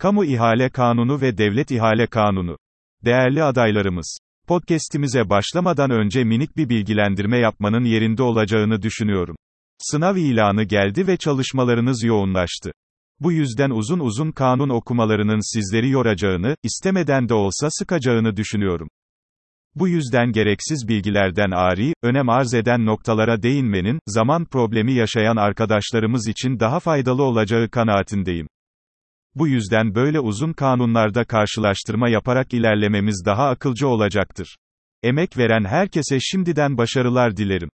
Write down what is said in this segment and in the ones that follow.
Kamu İhale Kanunu ve Devlet İhale Kanunu. Değerli adaylarımız, podcast'imize başlamadan önce minik bir bilgilendirme yapmanın yerinde olacağını düşünüyorum. Sınav ilanı geldi ve çalışmalarınız yoğunlaştı. Bu yüzden uzun uzun kanun okumalarının sizleri yoracağını, istemeden de olsa sıkacağını düşünüyorum. Bu yüzden gereksiz bilgilerden ari, önem arz eden noktalara değinmenin, zaman problemi yaşayan arkadaşlarımız için daha faydalı olacağı kanaatindeyim. Bu yüzden böyle uzun kanunlarda karşılaştırma yaparak ilerlememiz daha akılcı olacaktır. Emek veren herkese şimdiden başarılar dilerim.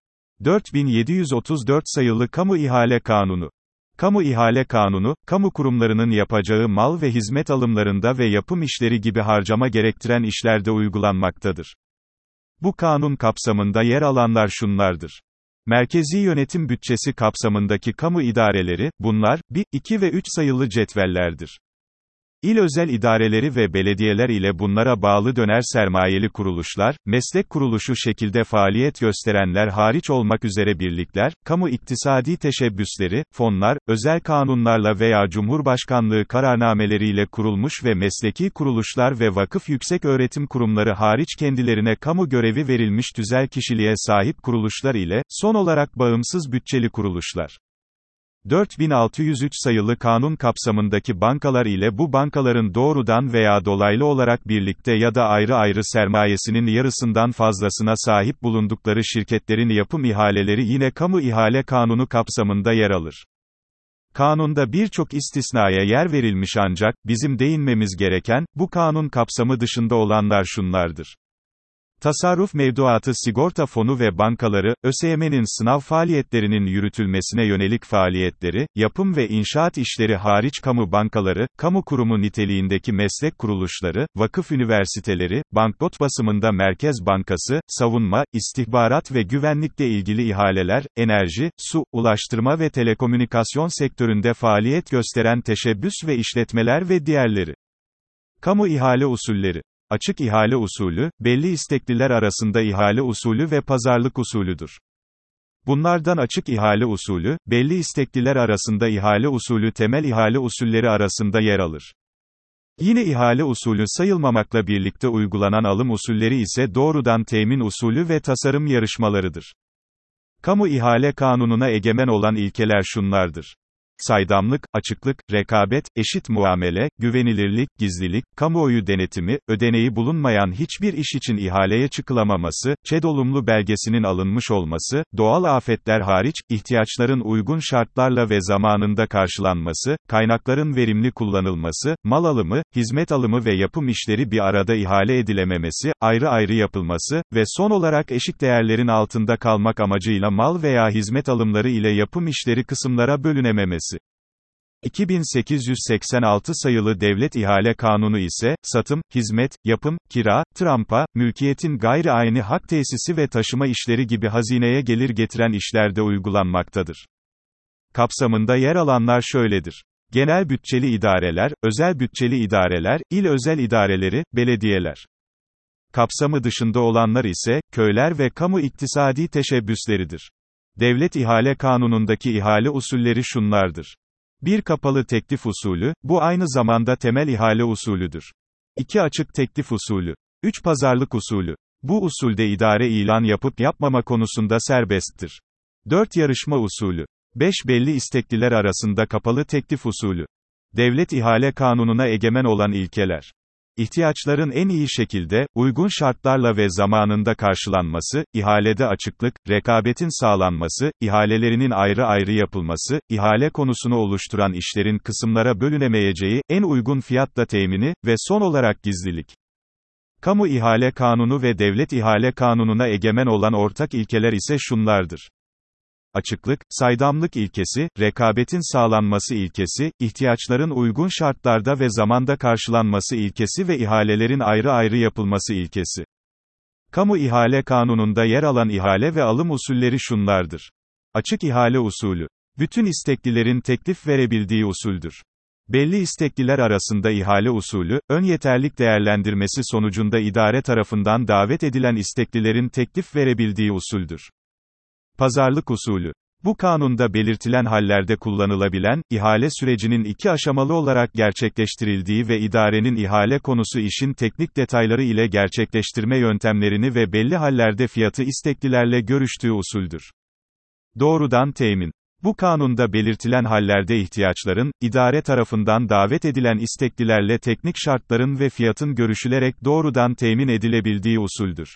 4734 sayılı Kamu İhale Kanunu Kamu İhale Kanunu, kamu kurumlarının yapacağı mal ve hizmet alımlarında ve yapım işleri gibi harcama gerektiren işlerde uygulanmaktadır. Bu kanun kapsamında yer alanlar şunlardır. Merkezi yönetim bütçesi kapsamındaki kamu idareleri, bunlar, 1, 2 ve 3 sayılı cetvellerdir. İl özel idareleri ve belediyeler ile bunlara bağlı döner sermayeli kuruluşlar, meslek kuruluşu şekilde faaliyet gösterenler hariç olmak üzere birlikler, kamu iktisadi teşebbüsleri, fonlar, özel kanunlarla veya Cumhurbaşkanlığı kararnameleriyle kurulmuş ve mesleki kuruluşlar ve vakıf yüksek öğretim kurumları hariç kendilerine kamu görevi verilmiş tüzel kişiliğe sahip kuruluşlar ile, son olarak bağımsız bütçeli kuruluşlar. 4603 sayılı kanun kapsamındaki bankalar ile bu bankaların doğrudan veya dolaylı olarak birlikte ya da ayrı ayrı sermayesinin yarısından fazlasına sahip bulundukları şirketlerin yapım ihaleleri yine kamu ihale kanunu kapsamında yer alır. Kanunda birçok istisnaya yer verilmiş ancak, bizim değinmemiz gereken, bu kanun kapsamı dışında olanlar şunlardır. Tasarruf mevduatı sigorta fonu ve bankaları, ÖSYM'nin sınav faaliyetlerinin yürütülmesine yönelik faaliyetleri, yapım ve inşaat işleri hariç kamu bankaları, kamu kurumu niteliğindeki meslek kuruluşları, vakıf üniversiteleri, banknot basımında Merkez Bankası, savunma, istihbarat ve güvenlikle ilgili ihaleler, enerji, su, ulaştırma ve telekomünikasyon sektöründe faaliyet gösteren teşebbüs ve işletmeler ve diğerleri. Kamu ihale usulleri Açık ihale usulü, belli istekliler arasında ihale usulü ve pazarlık usulüdür. Bunlardan açık ihale usulü, belli istekliler arasında ihale usulü temel ihale usulleri arasında yer alır. Yine ihale usulü sayılmamakla birlikte uygulanan alım usulleri ise doğrudan temin usulü ve tasarım yarışmalarıdır. Kamu ihale kanununa egemen olan ilkeler şunlardır saydamlık, açıklık, rekabet, eşit muamele, güvenilirlik, gizlilik, kamuoyu denetimi, ödeneği bulunmayan hiçbir iş için ihaleye çıkılamaması, ÇED olumlu belgesinin alınmış olması, doğal afetler hariç, ihtiyaçların uygun şartlarla ve zamanında karşılanması, kaynakların verimli kullanılması, mal alımı, hizmet alımı ve yapım işleri bir arada ihale edilememesi, ayrı ayrı yapılması ve son olarak eşik değerlerin altında kalmak amacıyla mal veya hizmet alımları ile yapım işleri kısımlara bölünememesi. 2886 sayılı Devlet İhale Kanunu ise, satım, hizmet, yapım, kira, trampa, mülkiyetin gayri aynı hak tesisi ve taşıma işleri gibi hazineye gelir getiren işlerde uygulanmaktadır. Kapsamında yer alanlar şöyledir. Genel bütçeli idareler, özel bütçeli idareler, il özel idareleri, belediyeler. Kapsamı dışında olanlar ise, köyler ve kamu iktisadi teşebbüsleridir. Devlet İhale Kanunu'ndaki ihale usulleri şunlardır. Bir kapalı teklif usulü, bu aynı zamanda temel ihale usulüdür. 2 açık teklif usulü. 3 pazarlık usulü. Bu usulde idare ilan yapıp yapmama konusunda serbesttir. 4 yarışma usulü. 5 belli istekliler arasında kapalı teklif usulü. Devlet ihale kanununa egemen olan ilkeler. İhtiyaçların en iyi şekilde, uygun şartlarla ve zamanında karşılanması, ihalede açıklık, rekabetin sağlanması, ihalelerinin ayrı ayrı yapılması, ihale konusunu oluşturan işlerin kısımlara bölünemeyeceği, en uygun fiyatla temini ve son olarak gizlilik. Kamu ihale kanunu ve devlet ihale kanununa egemen olan ortak ilkeler ise şunlardır açıklık, saydamlık ilkesi, rekabetin sağlanması ilkesi, ihtiyaçların uygun şartlarda ve zamanda karşılanması ilkesi ve ihalelerin ayrı ayrı yapılması ilkesi. Kamu ihale kanununda yer alan ihale ve alım usulleri şunlardır. Açık ihale usulü. Bütün isteklilerin teklif verebildiği usuldür. Belli istekliler arasında ihale usulü, ön yeterlik değerlendirmesi sonucunda idare tarafından davet edilen isteklilerin teklif verebildiği usuldür. Pazarlık usulü. Bu kanunda belirtilen hallerde kullanılabilen, ihale sürecinin iki aşamalı olarak gerçekleştirildiği ve idarenin ihale konusu işin teknik detayları ile gerçekleştirme yöntemlerini ve belli hallerde fiyatı isteklilerle görüştüğü usuldür. Doğrudan temin bu kanunda belirtilen hallerde ihtiyaçların, idare tarafından davet edilen isteklilerle teknik şartların ve fiyatın görüşülerek doğrudan temin edilebildiği usuldür.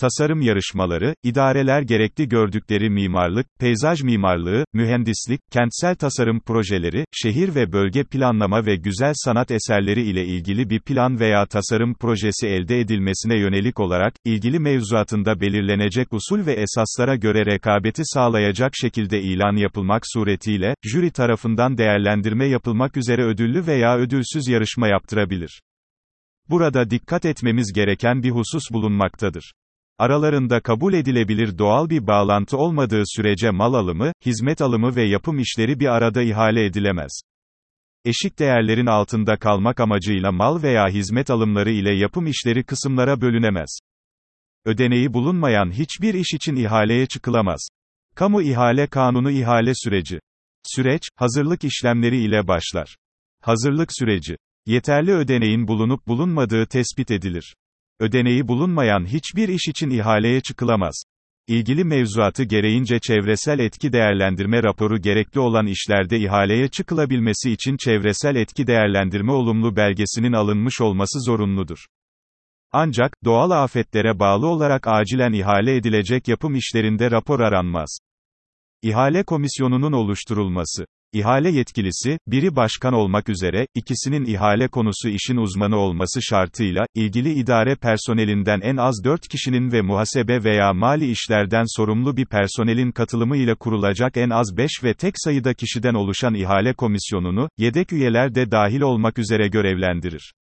Tasarım yarışmaları, idareler gerekli gördükleri mimarlık, peyzaj mimarlığı, mühendislik, kentsel tasarım projeleri, şehir ve bölge planlama ve güzel sanat eserleri ile ilgili bir plan veya tasarım projesi elde edilmesine yönelik olarak, ilgili mevzuatında belirlenecek usul ve esaslara göre rekabeti sağlayacak şekilde ilan yapılmak suretiyle, jüri tarafından değerlendirme yapılmak üzere ödüllü veya ödülsüz yarışma yaptırabilir. Burada dikkat etmemiz gereken bir husus bulunmaktadır. Aralarında kabul edilebilir doğal bir bağlantı olmadığı sürece mal alımı, hizmet alımı ve yapım işleri bir arada ihale edilemez. Eşik değerlerin altında kalmak amacıyla mal veya hizmet alımları ile yapım işleri kısımlara bölünemez. Ödeneği bulunmayan hiçbir iş için ihaleye çıkılamaz. Kamu ihale kanunu ihale süreci. Süreç, hazırlık işlemleri ile başlar. Hazırlık süreci. Yeterli ödeneğin bulunup bulunmadığı tespit edilir ödeneği bulunmayan hiçbir iş için ihaleye çıkılamaz. İlgili mevzuatı gereğince çevresel etki değerlendirme raporu gerekli olan işlerde ihaleye çıkılabilmesi için çevresel etki değerlendirme olumlu belgesinin alınmış olması zorunludur. Ancak, doğal afetlere bağlı olarak acilen ihale edilecek yapım işlerinde rapor aranmaz. İhale komisyonunun oluşturulması İhale yetkilisi, biri başkan olmak üzere, ikisinin ihale konusu işin uzmanı olması şartıyla, ilgili idare personelinden en az 4 kişinin ve muhasebe veya mali işlerden sorumlu bir personelin katılımı ile kurulacak en az 5 ve tek sayıda kişiden oluşan ihale komisyonunu, yedek üyeler de dahil olmak üzere görevlendirir.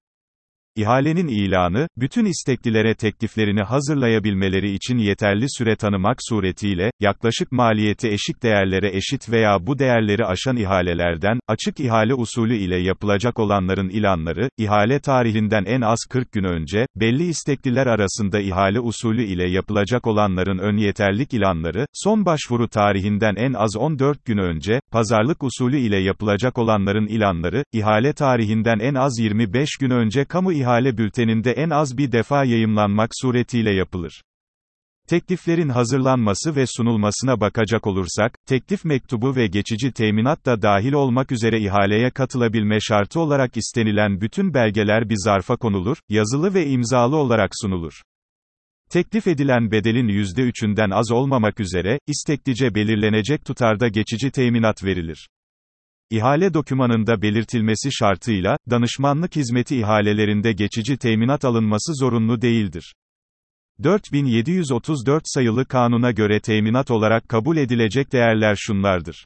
İhalenin ilanı, bütün isteklilere tekliflerini hazırlayabilmeleri için yeterli süre tanımak suretiyle, yaklaşık maliyeti eşik değerlere eşit veya bu değerleri aşan ihalelerden, açık ihale usulü ile yapılacak olanların ilanları, ihale tarihinden en az 40 gün önce, belli istekliler arasında ihale usulü ile yapılacak olanların ön yeterlik ilanları, son başvuru tarihinden en az 14 gün önce, pazarlık usulü ile yapılacak olanların ilanları, ihale tarihinden en az 25 gün önce kamu ihale bülteninde en az bir defa yayımlanmak suretiyle yapılır. Tekliflerin hazırlanması ve sunulmasına bakacak olursak, teklif mektubu ve geçici teminat da dahil olmak üzere ihaleye katılabilme şartı olarak istenilen bütün belgeler bir zarfa konulur, yazılı ve imzalı olarak sunulur. Teklif edilen bedelin %3'ünden az olmamak üzere, isteklice belirlenecek tutarda geçici teminat verilir. İhale dokümanında belirtilmesi şartıyla, danışmanlık hizmeti ihalelerinde geçici teminat alınması zorunlu değildir. 4734 sayılı kanuna göre teminat olarak kabul edilecek değerler şunlardır.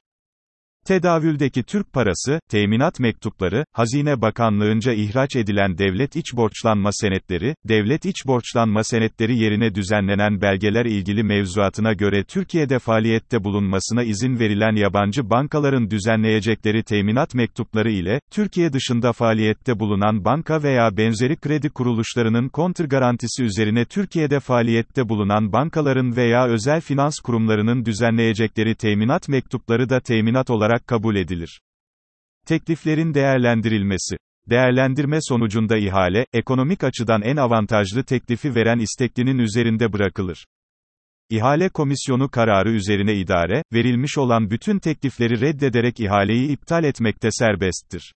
Tedavüldeki Türk parası, teminat mektupları, Hazine Bakanlığınca ihraç edilen devlet iç borçlanma senetleri, devlet iç borçlanma senetleri yerine düzenlenen belgeler ilgili mevzuatına göre Türkiye'de faaliyette bulunmasına izin verilen yabancı bankaların düzenleyecekleri teminat mektupları ile, Türkiye dışında faaliyette bulunan banka veya benzeri kredi kuruluşlarının kontrgarantisi üzerine Türkiye'de faaliyette bulunan bankaların veya özel finans kurumlarının düzenleyecekleri teminat mektupları da teminat olarak olarak kabul edilir. Tekliflerin değerlendirilmesi Değerlendirme sonucunda ihale, ekonomik açıdan en avantajlı teklifi veren isteklinin üzerinde bırakılır. İhale komisyonu kararı üzerine idare, verilmiş olan bütün teklifleri reddederek ihaleyi iptal etmekte serbesttir.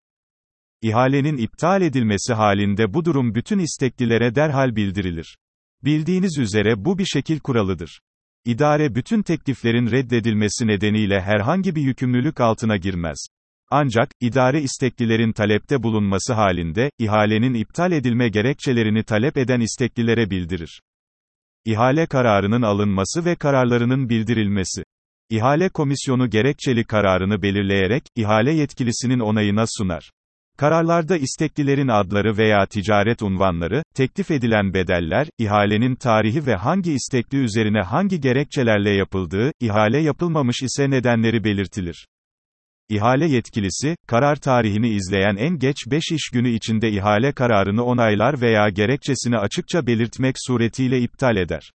İhalenin iptal edilmesi halinde bu durum bütün isteklilere derhal bildirilir. Bildiğiniz üzere bu bir şekil kuralıdır. İdare bütün tekliflerin reddedilmesi nedeniyle herhangi bir yükümlülük altına girmez. Ancak, idare isteklilerin talepte bulunması halinde, ihalenin iptal edilme gerekçelerini talep eden isteklilere bildirir. İhale kararının alınması ve kararlarının bildirilmesi. İhale komisyonu gerekçeli kararını belirleyerek, ihale yetkilisinin onayına sunar. Kararlarda isteklilerin adları veya ticaret unvanları, teklif edilen bedeller, ihalenin tarihi ve hangi istekli üzerine hangi gerekçelerle yapıldığı, ihale yapılmamış ise nedenleri belirtilir. İhale yetkilisi, karar tarihini izleyen en geç 5 iş günü içinde ihale kararını onaylar veya gerekçesini açıkça belirtmek suretiyle iptal eder.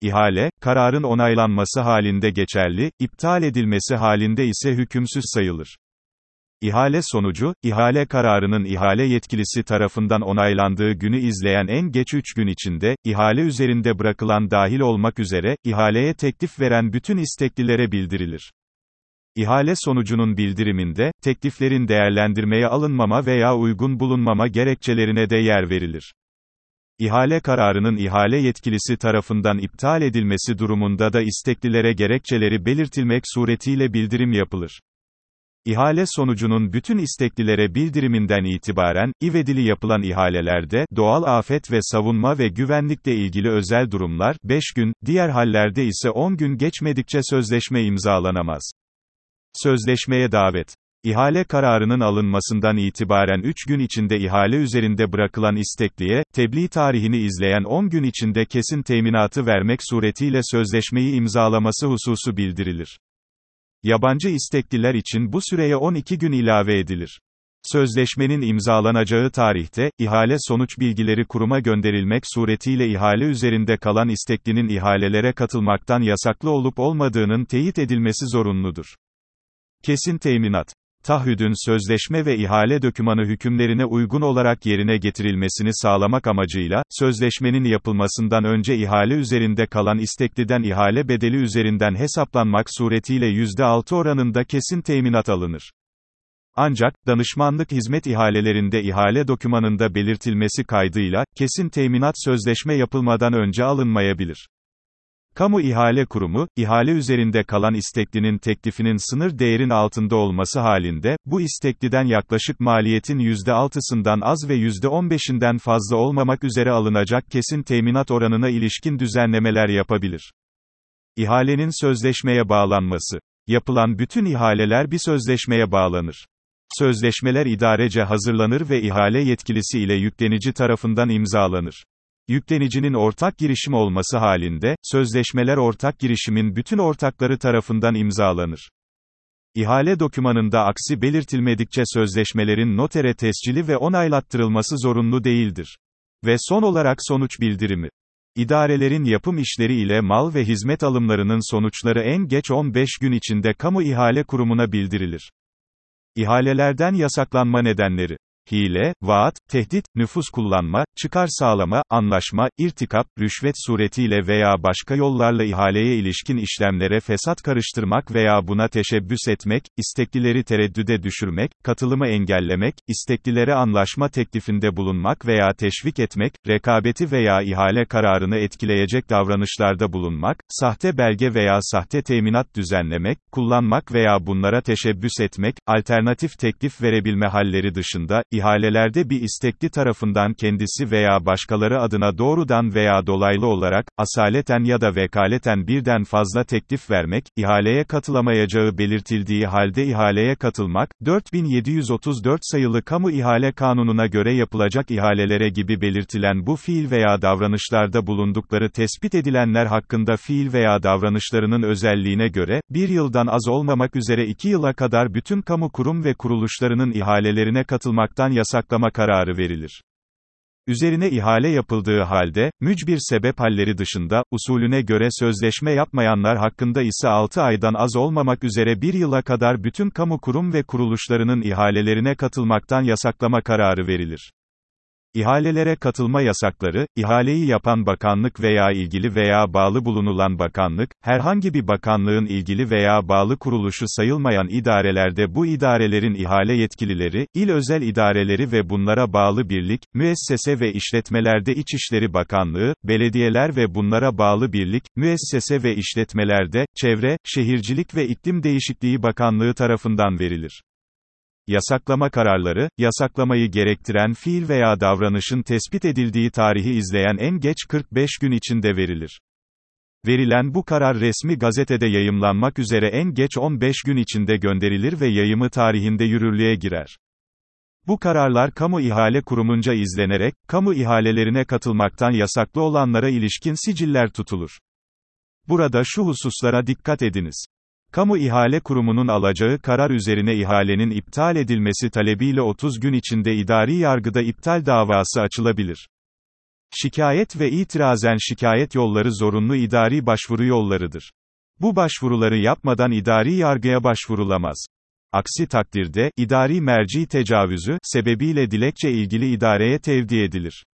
İhale, kararın onaylanması halinde geçerli, iptal edilmesi halinde ise hükümsüz sayılır. İhale sonucu, ihale kararının ihale yetkilisi tarafından onaylandığı günü izleyen en geç 3 gün içinde, ihale üzerinde bırakılan dahil olmak üzere, ihaleye teklif veren bütün isteklilere bildirilir. İhale sonucunun bildiriminde, tekliflerin değerlendirmeye alınmama veya uygun bulunmama gerekçelerine de yer verilir. İhale kararının ihale yetkilisi tarafından iptal edilmesi durumunda da isteklilere gerekçeleri belirtilmek suretiyle bildirim yapılır. İhale sonucunun bütün isteklilere bildiriminden itibaren, ivedili yapılan ihalelerde, doğal afet ve savunma ve güvenlikle ilgili özel durumlar, 5 gün, diğer hallerde ise 10 gün geçmedikçe sözleşme imzalanamaz. Sözleşmeye davet İhale kararının alınmasından itibaren 3 gün içinde ihale üzerinde bırakılan istekliye, tebliğ tarihini izleyen 10 gün içinde kesin teminatı vermek suretiyle sözleşmeyi imzalaması hususu bildirilir. Yabancı istekliler için bu süreye 12 gün ilave edilir. Sözleşmenin imzalanacağı tarihte, ihale sonuç bilgileri kuruma gönderilmek suretiyle ihale üzerinde kalan isteklinin ihalelere katılmaktan yasaklı olup olmadığının teyit edilmesi zorunludur. Kesin teminat taahhüdün sözleşme ve ihale dökümanı hükümlerine uygun olarak yerine getirilmesini sağlamak amacıyla, sözleşmenin yapılmasından önce ihale üzerinde kalan istekliden ihale bedeli üzerinden hesaplanmak suretiyle %6 oranında kesin teminat alınır. Ancak, danışmanlık hizmet ihalelerinde ihale dokümanında belirtilmesi kaydıyla, kesin teminat sözleşme yapılmadan önce alınmayabilir. Kamu İhale Kurumu, ihale üzerinde kalan isteklinin teklifinin sınır değerin altında olması halinde, bu istekliden yaklaşık maliyetin %6'sından az ve %15'inden fazla olmamak üzere alınacak kesin teminat oranına ilişkin düzenlemeler yapabilir. İhalenin sözleşmeye bağlanması. Yapılan bütün ihaleler bir sözleşmeye bağlanır. Sözleşmeler idarece hazırlanır ve ihale yetkilisi ile yüklenici tarafından imzalanır. Yüklenicinin ortak girişim olması halinde, sözleşmeler ortak girişimin bütün ortakları tarafından imzalanır. İhale dokümanında aksi belirtilmedikçe sözleşmelerin notere tescili ve onaylattırılması zorunlu değildir. Ve son olarak sonuç bildirimi. İdarelerin yapım işleri ile mal ve hizmet alımlarının sonuçları en geç 15 gün içinde kamu ihale kurumuna bildirilir. İhalelerden yasaklanma nedenleri hile, vaat, tehdit, nüfus kullanma, çıkar sağlama, anlaşma, irtikap, rüşvet suretiyle veya başka yollarla ihaleye ilişkin işlemlere fesat karıştırmak veya buna teşebbüs etmek, isteklileri tereddüde düşürmek, katılımı engellemek, isteklilere anlaşma teklifinde bulunmak veya teşvik etmek, rekabeti veya ihale kararını etkileyecek davranışlarda bulunmak, sahte belge veya sahte teminat düzenlemek, kullanmak veya bunlara teşebbüs etmek, alternatif teklif verebilme halleri dışında, ihalelerde bir istekli tarafından kendisi veya başkaları adına doğrudan veya dolaylı olarak, asaleten ya da vekaleten birden fazla teklif vermek, ihaleye katılamayacağı belirtildiği halde ihaleye katılmak, 4734 sayılı Kamu İhale Kanunu'na göre yapılacak ihalelere gibi belirtilen bu fiil veya davranışlarda bulundukları tespit edilenler hakkında fiil veya davranışlarının özelliğine göre, bir yıldan az olmamak üzere iki yıla kadar bütün kamu kurum ve kuruluşlarının ihalelerine katılmaktan yapmaktan yasaklama kararı verilir. Üzerine ihale yapıldığı halde, mücbir sebep halleri dışında, usulüne göre sözleşme yapmayanlar hakkında ise 6 aydan az olmamak üzere 1 yıla kadar bütün kamu kurum ve kuruluşlarının ihalelerine katılmaktan yasaklama kararı verilir. İhalelere katılma yasakları, ihaleyi yapan bakanlık veya ilgili veya bağlı bulunulan bakanlık, herhangi bir bakanlığın ilgili veya bağlı kuruluşu sayılmayan idarelerde bu idarelerin ihale yetkilileri, il özel idareleri ve bunlara bağlı birlik, müessese ve işletmelerde İçişleri Bakanlığı, belediyeler ve bunlara bağlı birlik, müessese ve işletmelerde, Çevre, Şehircilik ve İklim Değişikliği Bakanlığı tarafından verilir. Yasaklama kararları, yasaklamayı gerektiren fiil veya davranışın tespit edildiği tarihi izleyen en geç 45 gün içinde verilir. Verilen bu karar resmi gazetede yayımlanmak üzere en geç 15 gün içinde gönderilir ve yayımı tarihinde yürürlüğe girer. Bu kararlar kamu ihale kurumunca izlenerek, kamu ihalelerine katılmaktan yasaklı olanlara ilişkin siciller tutulur. Burada şu hususlara dikkat ediniz. Kamu İhale Kurumu'nun alacağı karar üzerine ihalenin iptal edilmesi talebiyle 30 gün içinde idari yargıda iptal davası açılabilir. Şikayet ve itirazen şikayet yolları zorunlu idari başvuru yollarıdır. Bu başvuruları yapmadan idari yargıya başvurulamaz. Aksi takdirde, idari merci tecavüzü, sebebiyle dilekçe ilgili idareye tevdi edilir.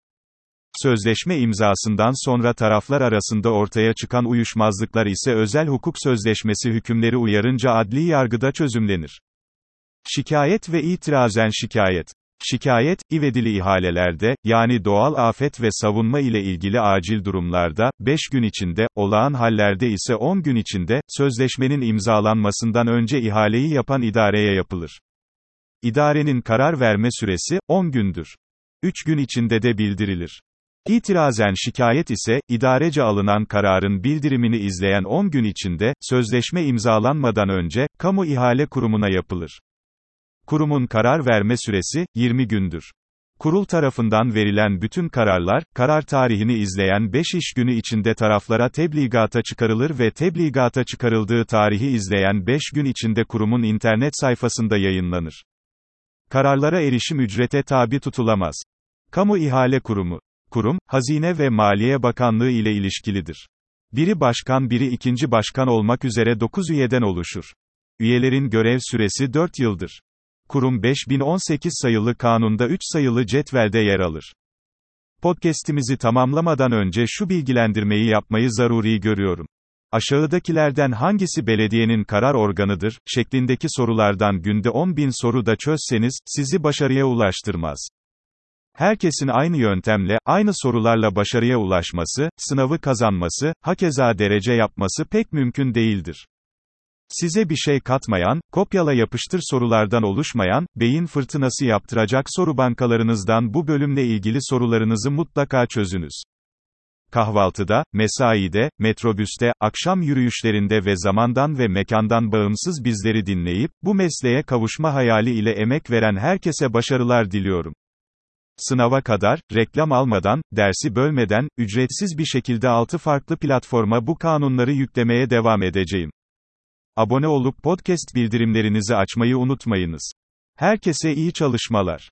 Sözleşme imzasından sonra taraflar arasında ortaya çıkan uyuşmazlıklar ise özel hukuk sözleşmesi hükümleri uyarınca adli yargıda çözümlenir. Şikayet ve itirazen şikayet. Şikayet, ivedi'li ihalelerde, yani doğal afet ve savunma ile ilgili acil durumlarda, 5 gün içinde, olağan hallerde ise 10 gün içinde, sözleşmenin imzalanmasından önce ihaleyi yapan idareye yapılır. İdarenin karar verme süresi, 10 gündür. 3 gün içinde de bildirilir. İtirazen şikayet ise, idarece alınan kararın bildirimini izleyen 10 gün içinde, sözleşme imzalanmadan önce, kamu ihale kurumuna yapılır. Kurumun karar verme süresi, 20 gündür. Kurul tarafından verilen bütün kararlar, karar tarihini izleyen 5 iş günü içinde taraflara tebligata çıkarılır ve tebligata çıkarıldığı tarihi izleyen 5 gün içinde kurumun internet sayfasında yayınlanır. Kararlara erişim ücrete tabi tutulamaz. Kamu İhale Kurumu. Kurum, Hazine ve Maliye Bakanlığı ile ilişkilidir. Biri başkan biri ikinci başkan olmak üzere 9 üyeden oluşur. Üyelerin görev süresi 4 yıldır. Kurum 5018 sayılı kanunda 3 sayılı cetvelde yer alır. Podcast'imizi tamamlamadan önce şu bilgilendirmeyi yapmayı zaruri görüyorum. Aşağıdakilerden hangisi belediyenin karar organıdır, şeklindeki sorulardan günde 10 bin soru da çözseniz, sizi başarıya ulaştırmaz. Herkesin aynı yöntemle, aynı sorularla başarıya ulaşması, sınavı kazanması, hakeza derece yapması pek mümkün değildir. Size bir şey katmayan, kopyala yapıştır sorulardan oluşmayan, beyin fırtınası yaptıracak soru bankalarınızdan bu bölümle ilgili sorularınızı mutlaka çözünüz. Kahvaltıda, mesaide, metrobüste, akşam yürüyüşlerinde ve zamandan ve mekandan bağımsız bizleri dinleyip, bu mesleğe kavuşma hayali ile emek veren herkese başarılar diliyorum. Sınava kadar, reklam almadan, dersi bölmeden, ücretsiz bir şekilde 6 farklı platforma bu kanunları yüklemeye devam edeceğim. Abone olup podcast bildirimlerinizi açmayı unutmayınız. Herkese iyi çalışmalar.